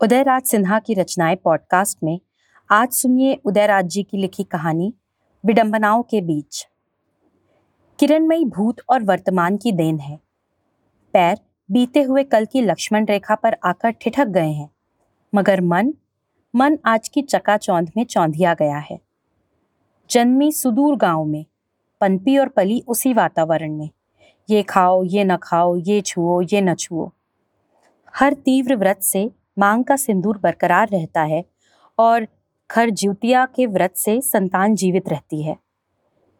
उदयराज सिन्हा की रचनाएँ पॉडकास्ट में, आज सुनिए उदयराज जी की लिखी कहानी, विडंबनाओं के बीच। किरणमयी भूत और वर्तमान की देन है। पैर बीते हुए कल की लक्ष्मण रेखा पर आकर ठिठक गए हैं, मगर मन मन आज की चकाचौंध में चौंधिया गया है। जन्मी सुदूर गाँव में, पनपी और पली उसी वातावरण में, ये खाओ, ये न खाओ, ये छुओ, ये न छुओ। हर तीव्र व्रत से मांग का सिंदूर बरकरार रहता है और खर ज्योतिया के व्रत से संतान जीवित रहती है।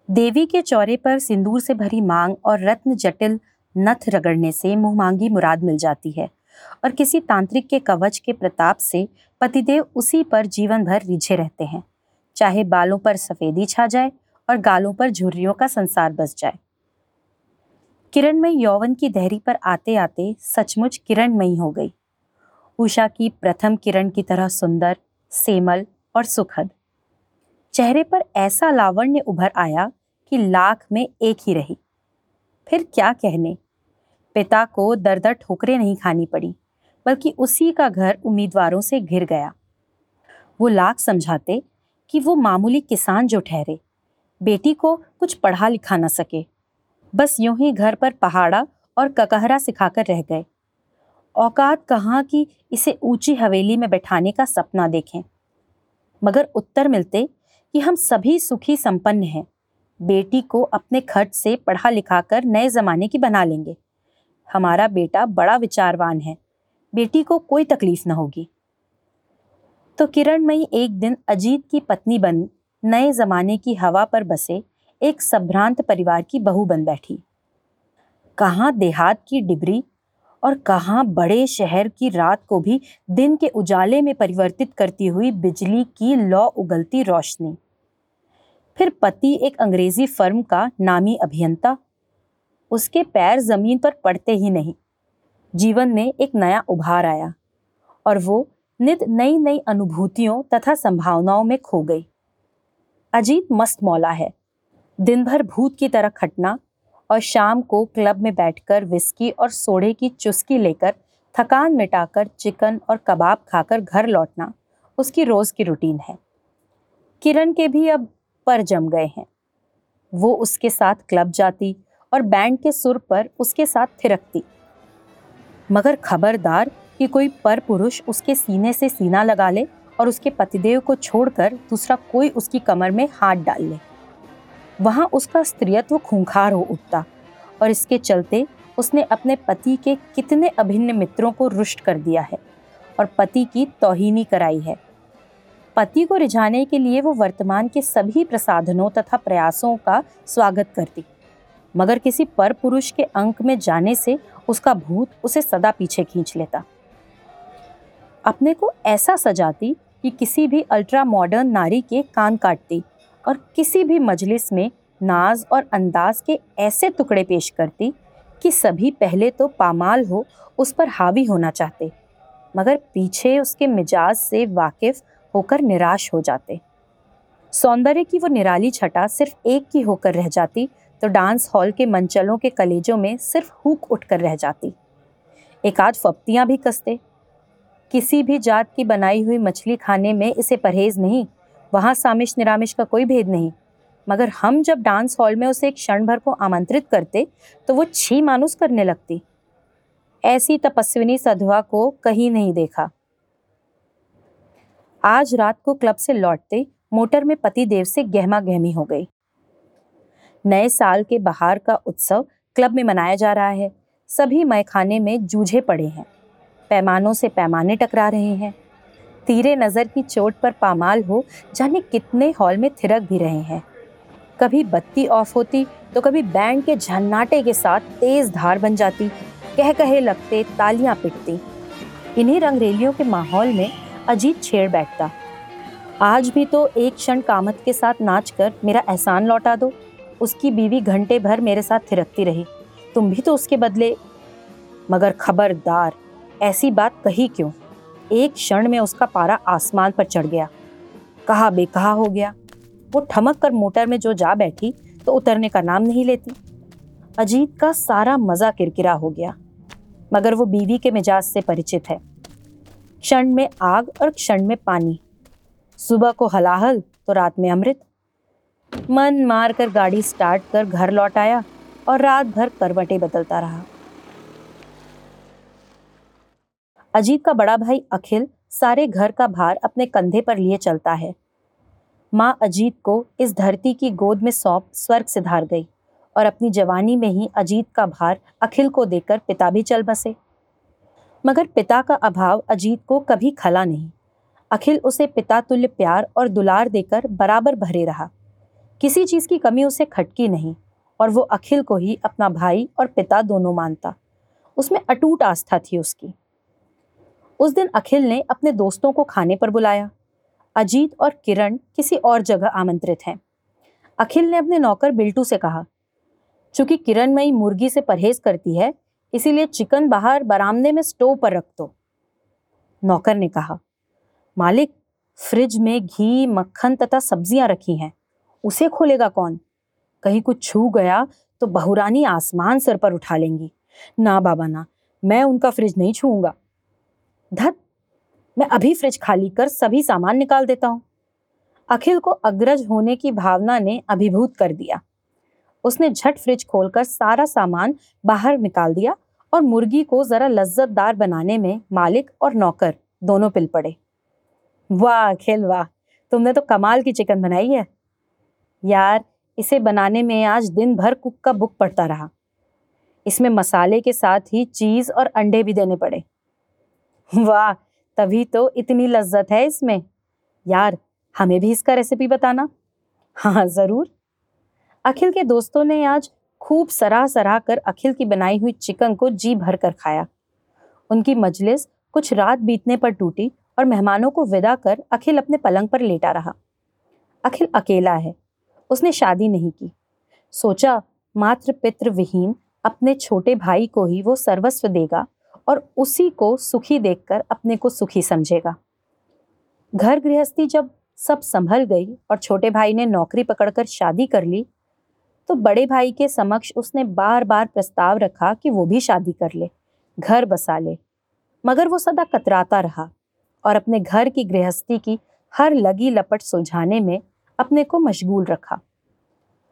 देवी के चौरे पर सिंदूर से भरी मांग और रत्न जटिल नथ रगड़ने से मुँह मांगी मुराद मिल जाती है और किसी तांत्रिक के कवच के प्रताप से पतिदेव उसी पर जीवन भर रिझे रहते हैं। चाहे बालों पर सफेदी छा जाए और गालों पर झुर्रियों का संसार बस जाए। किरणमयी यौवन की दहरी पर आते आते सचमुच किरणमयी हो गई। उषा की प्रथम किरण की तरह सुंदर, सेमल और सुखद। चेहरे पर ऐसा लावण्य उभर आया कि लाख में एक ही रही। फिर क्या कहने? पिता को दर दर ठोकरें नहीं खानी पड़ी, बल्कि उसी का घर उम्मीदवारों से घिर गया। वो लाख समझाते कि वो मामूली किसान जो ठहरे, बेटी को कुछ पढ़ा लिखा न सके। बस यूँ ही घर पर पहाड़ा और ककहरा सिखाकर रह गए। औकात कहाँ कि इसे ऊँची हवेली में बैठाने का सपना देखें। मगर उत्तर मिलते कि हम सभी सुखी संपन्न हैं। बेटी को अपने खर्च से पढ़ा लिखा कर नए जमाने की बना लेंगे। हमारा बेटा बड़ा विचारवान है। बेटी को कोई तकलीफ़ न होगी। तो किरणमयी एक दिन अजीत की पत्नी बन नए जमाने की हवा पर बसे एक संभ्रांत परिवार की बहू बन बैठी। कहाँ देहात की डिबरी और कहाँ बड़े शहर की रात को भी दिन के उजाले में परिवर्तित करती हुई बिजली की लौ उगलती रोशनी। फिर पति एक अंग्रेज़ी फर्म का नामी अभियंता। उसके पैर ज़मीन पर पड़ते ही नहीं। जीवन में एक नया उभार आया और वो नित नई नई अनुभूतियों तथा संभावनाओं में खो गई। अजीत मस्त मौला है। दिन भर भूत की तरह खटना और शाम को क्लब में बैठकर विस्की और सोडे की चुस्की लेकर, थकान मिटाकर चिकन और कबाब खाकर घर लौटना उसकी रोज की रूटीन है। किरण के भी अब पर जम गए हैं। वो उसके साथ क्लब जाती और बैंड के सुर पर उसके साथ थिरकती। मगर खबरदार कि कोई पर पुरुष उसके सीने से सीना लगा ले और उसके पतिदेव को छोड़कर दूसरा कोई उसकी कमर में हाथ डाल ले। वहाँ उसका स्त्रियत्व खूंखार हो उठता और इसके चलते उसने अपने पति के कितने अभिन्न मित्रों को रुष्ट कर दिया है और पति की तोहिनी कराई है। पति को रिझाने के लिए वो वर्तमान के सभी प्रसाधनों तथा प्रयासों का स्वागत करती, मगर किसी पर पुरुष के अंक में जाने से उसका भूत उसे सदा पीछे खींच लेता। अपने को ऐसा सजाती कि किसी भी अल्ट्रा मॉडर्न नारी के कान काटती और किसी भी मजलिस में नाज और अंदाज के ऐसे टुकड़े पेश करती कि सभी पहले तो पामाल हो, उस पर हावी होना चाहते, मगर पीछे उसके मिजाज से वाकिफ होकर निराश हो जाते। सौंदर्य की वो निराली छटा सिर्फ़ एक की होकर रह जाती तो डांस हॉल के मंचलों के कलेजों में सिर्फ़ हुक उठकर रह जाती। एक आध फप्तियाँ भी कसते। किसी भी जात की बनाई हुई मछली खाने में इसे परहेज नहीं वहाँ सामिश निरामिश का कोई भेद नहीं। मगर हम जब डांस हॉल में उसे एक क्षण भर को आमंत्रित करते तो वो छी मानुस करने लगती। ऐसी तपस्विनी सधवा को कहीं नहीं देखा। आज रात को क्लब से लौटते, मोटर में पति देव से गहमा गहमी हो गई। नए साल के बाहर का उत्सव क्लब में मनाया जा रहा है। सभी मैखाने में जूझे पड़े हैं। पैमानों से पैमाने टकरा रहे हैं। तीरे नज़र की चोट पर पामाल हो, जाने कितने हॉल में थिरक भी रहे हैं। कभी बत्ती ऑफ़ होती तो कभी बैंड के झन्नाटे के साथ तेज धार बन जाती कह कहे लगते तालियाँ पिटती। इन्हीं रंगरेलियों के माहौल में अजीत छेड़ बैठता। आज भी तो एक क्षण कामत के साथ नाच कर मेरा एहसान लौटा दो। उसकी बीवी घंटे भर मेरे साथ थिरकती रही। तुम भी तो उसके बदले। मगर खबरदार, ऐसी बात कही क्यों? एक क्षण में उसका पारा आसमान पर चढ़ गया। कहा बेकहा हो गया। वो ठमक कर मोटर में जो जा बैठी तो उतरने का नाम नहीं लेती। अजीत का सारा मज़ा किरकिरा हो गया, मगर वो बीवी के मिजाज से परिचित है। क्षण में आग और क्षण में पानी। सुबह को हलाहल तो रात में अमृत। मन मार कर गाड़ी स्टार्ट कर घर लौट आया और रात भर करवटें बदलता रहा। अजीत का बड़ा भाई अखिल सारे घर का भार अपने कंधे पर लिए चलता है। माँ अजीत को इस धरती की गोद में सौंप स्वर्ग से धार गई और अपनी जवानी में ही अजीत का भार अखिल को देकर पिता भी चल बसे। मगर पिता का अभाव अजीत को कभी खला नहीं। अखिल उसे पिता तुल्य प्यार और दुलार देकर बराबर भरे रहा। किसी चीज़ की कमी उसे खटकी नहीं और वो अखिल को ही अपना भाई और पिता दोनों मानता। उसमें अटूट आस्था थी उसकी। उस दिन अखिल ने अपने दोस्तों को खाने पर बुलाया। अजीत और किरण किसी और जगह आमंत्रित हैं। अखिल ने अपने नौकर बिल्टू से कहा, चूँकि किरण मई मुर्गी से परहेज करती है, इसीलिए चिकन बाहर बरामदे में स्टोव पर रख दो। नौकर ने कहा, मालिक, फ्रिज में घी, मक्खन तथा सब्ज़ियाँ रखी हैं। उसे खोलेगा कौन? कहीं कुछ छू गया तो बहुरानी आसमान सर पर उठा लेंगी। ना बाबा ना, मैं उनका फ्रिज नहीं छूऊँगा। धत, मैं अभी फ्रिज खाली कर सभी सामान निकाल देता हूँ। अखिल को अग्रज होने की भावना ने अभिभूत कर दिया। उसने झट फ्रिज खोलकर सारा सामान बाहर निकाल दिया और मुर्गी को जरा लज्जतदार बनाने में मालिक और नौकर दोनों पिल पड़े। वाह अखिल, वाह, तुमने तो कमाल की चिकन बनाई है। यार, इसे बनाने में आज दिन भर कुक का बुक पड़ता रहा। इसमें मसाले के साथ ही चीज़ और अंडे भी देने पड़े। वाह, तभी तो इतनी लज्जत है इसमें। यार, हमें भी इसका रेसिपी बताना। हाँ ज़रूर। अखिल के दोस्तों ने आज खूब सराह सराह कर अखिल की बनाई हुई चिकन को जी भर कर खाया। उनकी मजलिस कुछ रात बीतने पर टूटी और मेहमानों को विदा कर अखिल अपने पलंग पर लेटा रहा। अखिल अकेला है। उसने शादी नहीं की। सोचा मात्र पितृविहीन अपने छोटे भाई को ही वो सर्वस्व देगा। और उसी को सुखी देखकर अपने को सुखी समझेगा। घर गृहस्थी जब सब संभल गई और छोटे भाई ने नौकरी पकड़कर शादी कर ली तो बड़े भाई के समक्ष उसने बार बार प्रस्ताव रखा कि वो भी शादी कर ले, घर बसा ले। मगर वो सदा कतराता रहा और अपने घर की गृहस्थी की हर लगी लपट सुलझाने में अपने को मशगूल रखा।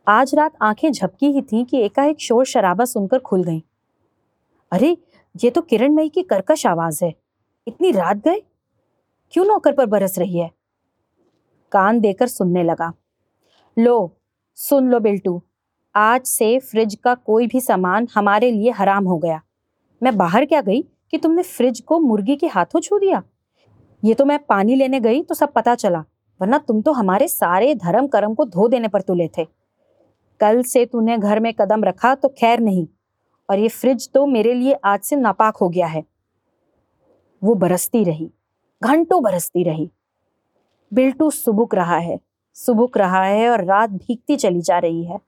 आज रात आँखें झपकी ही थीं कि एकाएक शोर शराबा सुनकर खुल गईं। अरे ये तो किरणमयी की कर्कश आवाज़ है। इतनी रात गए क्यों नौकर पर बरस रही है? कान देकर सुनने लगा। लो, सुन लो बिल्टू। आज से फ्रिज का कोई भी सामान हमारे लिए हराम हो गया। मैं बाहर क्या गई कि तुमने फ्रिज को मुर्गी के हाथों छू दिया? ये तो मैं पानी लेने गई तो सब पता चला, वरना तुम तो हमारे सारे धर्म कर्म को धो देने पर तुले थे। कल से तूने घर में कदम रखा तो खैर नहीं। और ये फ्रिज तो मेरे लिए आज से नापाक हो गया है। वो बरसती रही, घंटों बरसती रही। बिल्टू सुबुक रहा है, सुबुक रहा है और रात भीगती चली जा रही है।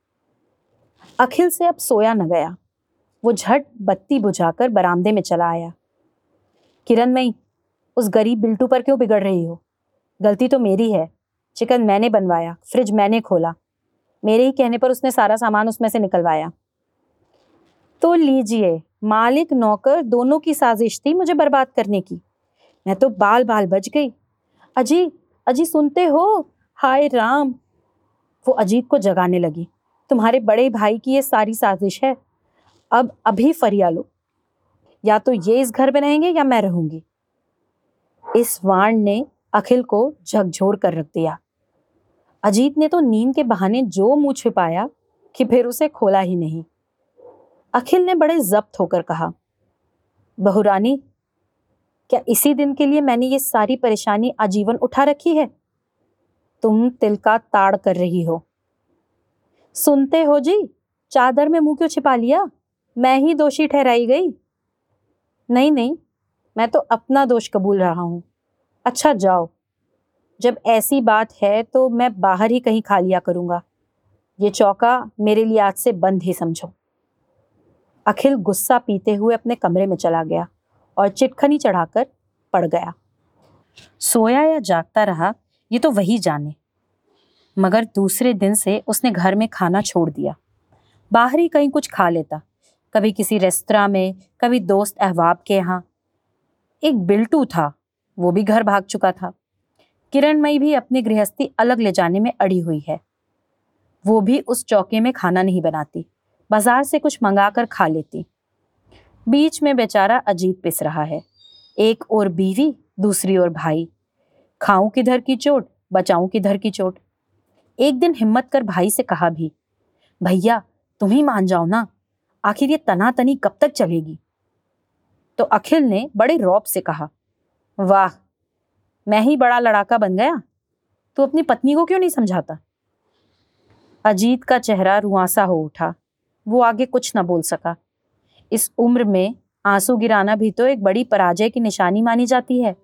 अखिल से अब सोया न गया, वो झट बत्ती बुझाकर बरामदे में चला आया। किरण मई, उस गरीब बिल्टू पर क्यों बिगड़ रही हो? गलती तो मेरी है, चिकन मैंने बनवाया फ्रिज मैंने खोला। मेरे ही कहने पर उसने सारा सामान उसमें से निकलवाया। तो लीजिए, मालिक, नौकर दोनों की साजिश थी मुझे बर्बाद करने की। मैं तो बाल बाल बच गई। अजी अजी सुनते हो? हाय राम। वो अजीत को जगाने लगी। तुम्हारे बड़े भाई की ये सारी साजिश है। अब अभी फरिया लो। या तो ये इस घर में रहेंगे या मैं रहूँगी। इस वाण ने अखिल को झकझोर कर रख दिया। अजीत ने तो नींद के बहाने जो मुँह छिपाया कि फिर उसे खोला ही नहीं। अखिल ने बड़े जब्त होकर कहा, बहुरानी, क्या इसी दिन के लिए मैंने ये सारी परेशानी आजीवन उठा रखी है? तुम तिल का ताड़ कर रही हो। सुनते हो जी, चादर में मुँह क्यों छिपा लिया? मैं ही दोषी ठहराई गई। नहीं नहीं, मैं तो अपना दोष कबूल रहा हूँ। अच्छा जाओ, जब ऐसी बात है तो मैं बाहर ही कहीं खा लिया करूँगा। ये चौका मेरे लिए आज से बंद ही समझो। अखिल गुस्सा पीते हुए अपने कमरे में चला गया और चिटखनी चढ़ाकर पड़ गया। सोया या जागता रहा, ये तो वही जाने। मगर दूसरे दिन से उसने घर में खाना छोड़ दिया। बाहर ही कहीं कुछ खा लेता, कभी किसी रेस्तरा में, कभी दोस्त अहबाब के यहाँ। एक बिल्टू था, वो भी घर भाग चुका था। किरणमयी भी अपनी गृहस्थी अलग ले जाने में अड़ी हुई है। वो भी उस चौके में खाना नहीं बनाती। बाज़ार से कुछ मंगाकर खा लेती। बीच में बेचारा अजीत पिस रहा है। एक और बीवी, दूसरी ओर भाई। खाऊं किधर की चोट, बचाऊं किधर की चोट। एक दिन हिम्मत कर भाई से कहा भी, भैया, तुम ही मान जाओ ना, आखिर ये तनातनी कब तक चलेगी? तो अखिल ने बड़े रौब से कहा, वाह, मैं ही बड़ा लड़ाका बन गया, तू अपनी पत्नी को क्यों नहीं समझाता? अजीत का चेहरा रुआसा हो उठा। वो आगे कुछ न बोल सका। इस उम्र में आँसू गिराना भी तो एक बड़ी पराजय की निशानी मानी जाती है।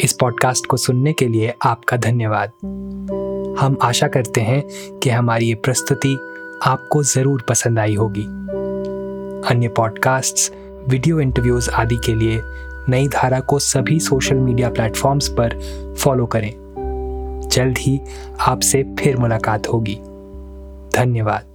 इस पॉडकास्ट को सुनने के लिए आपका धन्यवाद। हम आशा करते हैं कि हमारी ये प्रस्तुति आपको ज़रूर पसंद आई होगी। अन्य पॉडकास्ट्स, वीडियो इंटरव्यूज़ आदि के लिए नई धारा को सभी सोशल मीडिया प्लेटफॉर्म्स पर फॉलो करें। जल्द ही आपसे फिर मुलाकात होगी। धन्यवाद।